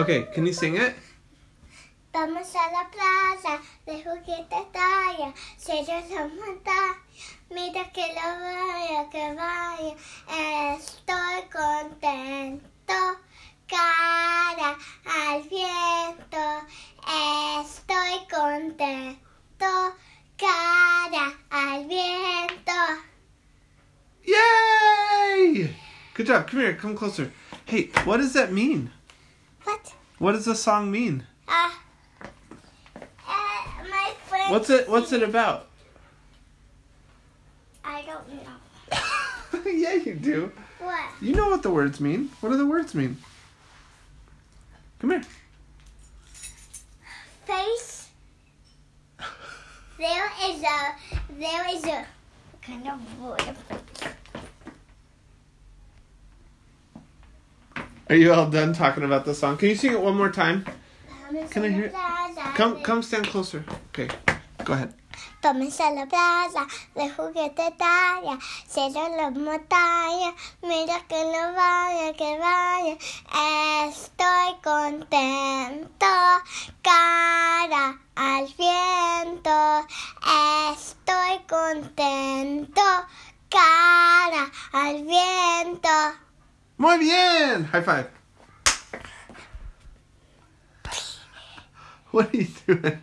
Okay, can you sing it? Vamos a la plaza de juguetes talla, sellos la montaña. Mira que lo vaya, que vaya. Estoy contento, cara al viento. Estoy contento, cara al viento. Yay! Good job. Come here. Come closer. Hey, what does that mean? What? What does the song mean? Uh, uh, my friend. What's it What's it about? I don't know. yeah, you do. What? You know what the words mean. What do the words mean? Come here. face. There is a there is a kind of Are you all done talking about the song? Can you sing it one more time? Can I hear it? Come, come stand closer. Okay, go ahead. Vamos a la plaza de juguete talla, cierra la montaña, mira que no vaya, que vaya. Estoy contento, cara al viento. Estoy contento, cara. Muy bien! High five. What are you doing?